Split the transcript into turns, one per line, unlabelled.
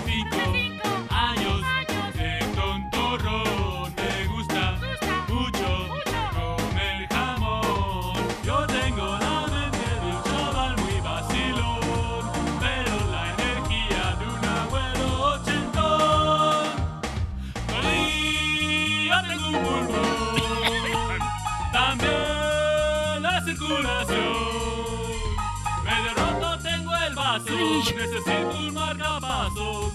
25 años de tontorrón. Me gusta mucho comer jamón. Yo tengo la mente de un chaval muy vacilón, pero la energía de un abuelo ochentón. ¡Ay! Yo tengo un pulmón. También la circulación. Me derroto, tengo el vaso. Necesito un marcapaso.